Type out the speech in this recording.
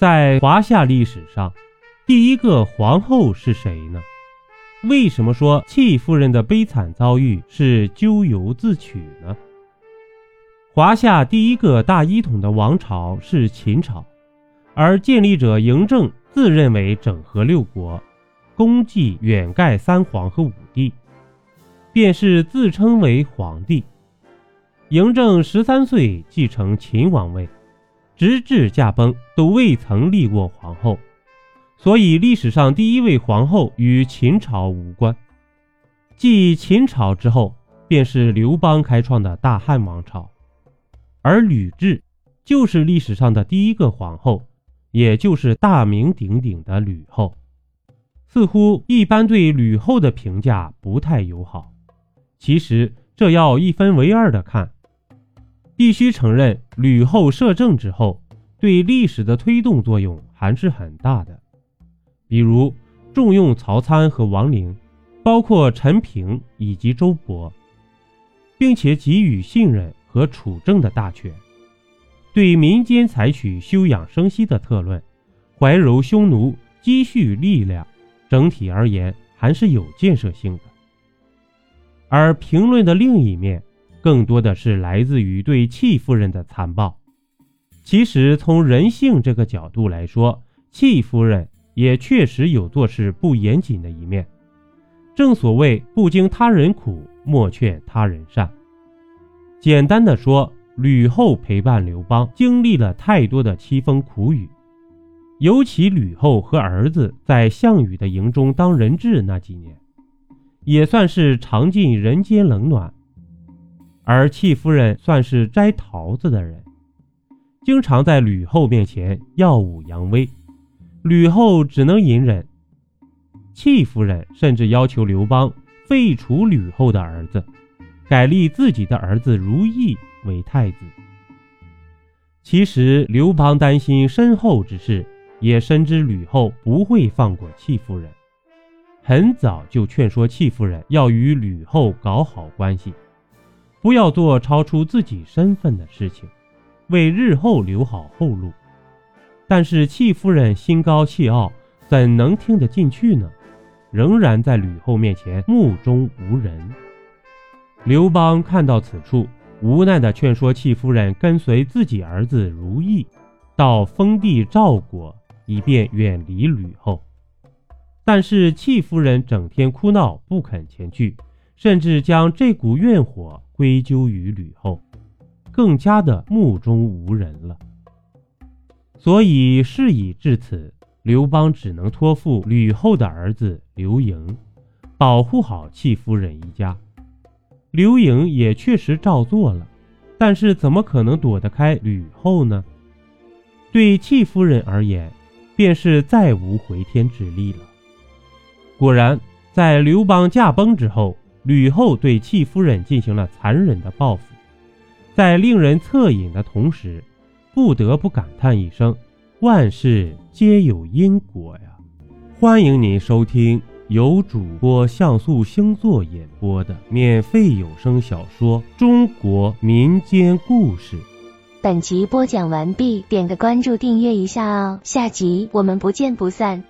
在华夏历史上，第一个皇后是谁呢？为什么说戚夫人的悲惨遭遇是咎由自取呢？华夏第一个大一统的王朝是秦朝，而建立者嬴政自认为整合六国，功绩远盖三皇和五帝，便是自称为皇帝。嬴政十三岁继承秦王位，直至驾崩都未曾立过皇后。所以，历史上第一位皇后与秦朝无关。继秦朝之后，便是刘邦开创的大汉王朝，而吕雉就是历史上的第一个皇后，也就是大名鼎鼎的吕后。似乎一般对吕后的评价不太友好，其实这要一分为二的看。必须承认，吕后摄政之后，对历史的推动作用还是很大的。比如重用曹参和王陵，包括陈平以及周勃，并且给予信任和处政的大权，对民间采取休养生息的特论，怀柔匈奴，积蓄力量，整体而言还是有建设性的。而评论的另一面，更多的是来自于对戚夫人的残暴。其实从人性这个角度来说，戚夫人。也确实有做事不严谨的一面。正所谓“不经他人苦，莫劝他人善”。简单的说，吕后陪伴刘邦，经历了太多的凄风苦雨。尤其吕后和儿子在项羽的营中当人质那几年，也算是尝尽人间冷暖。而戚夫人算是摘桃子的人，经常在吕后面前耀武扬威。吕后只能隐忍，戚夫人甚至要求刘邦废除吕后的儿子，改立自己的儿子如意为太子。其实刘邦担心身后之事，也深知吕后不会放过戚夫人，很早就劝说戚夫人要与吕后搞好关系，不要做超出自己身份的事情，为日后留好后路。但是戚夫人心高气傲，怎能听得进去呢？仍然在吕后面前目中无人。刘邦看到此处，无奈地劝说戚夫人跟随自己儿子如意到封地赵国，以便远离吕后。但是戚夫人整天哭闹，不肯前去，甚至将这股怨火归咎于吕后，更加的目中无人了。所以事已至此，刘邦只能托付吕后的儿子刘盈，保护好戚夫人一家。刘盈也确实照做了，但是怎么可能躲得开吕后呢？对戚夫人而言，便是再无回天之力了。果然，在刘邦驾崩之后，吕后对戚夫人进行了残忍的报复，在令人恻隐的同时。不得不感叹一声：“万事皆有因果呀！”欢迎您收听由主播像素星座演播的免费有声小说《中国民间故事》。本集播讲完毕，点个关注，订阅一下哦！下集我们不见不散。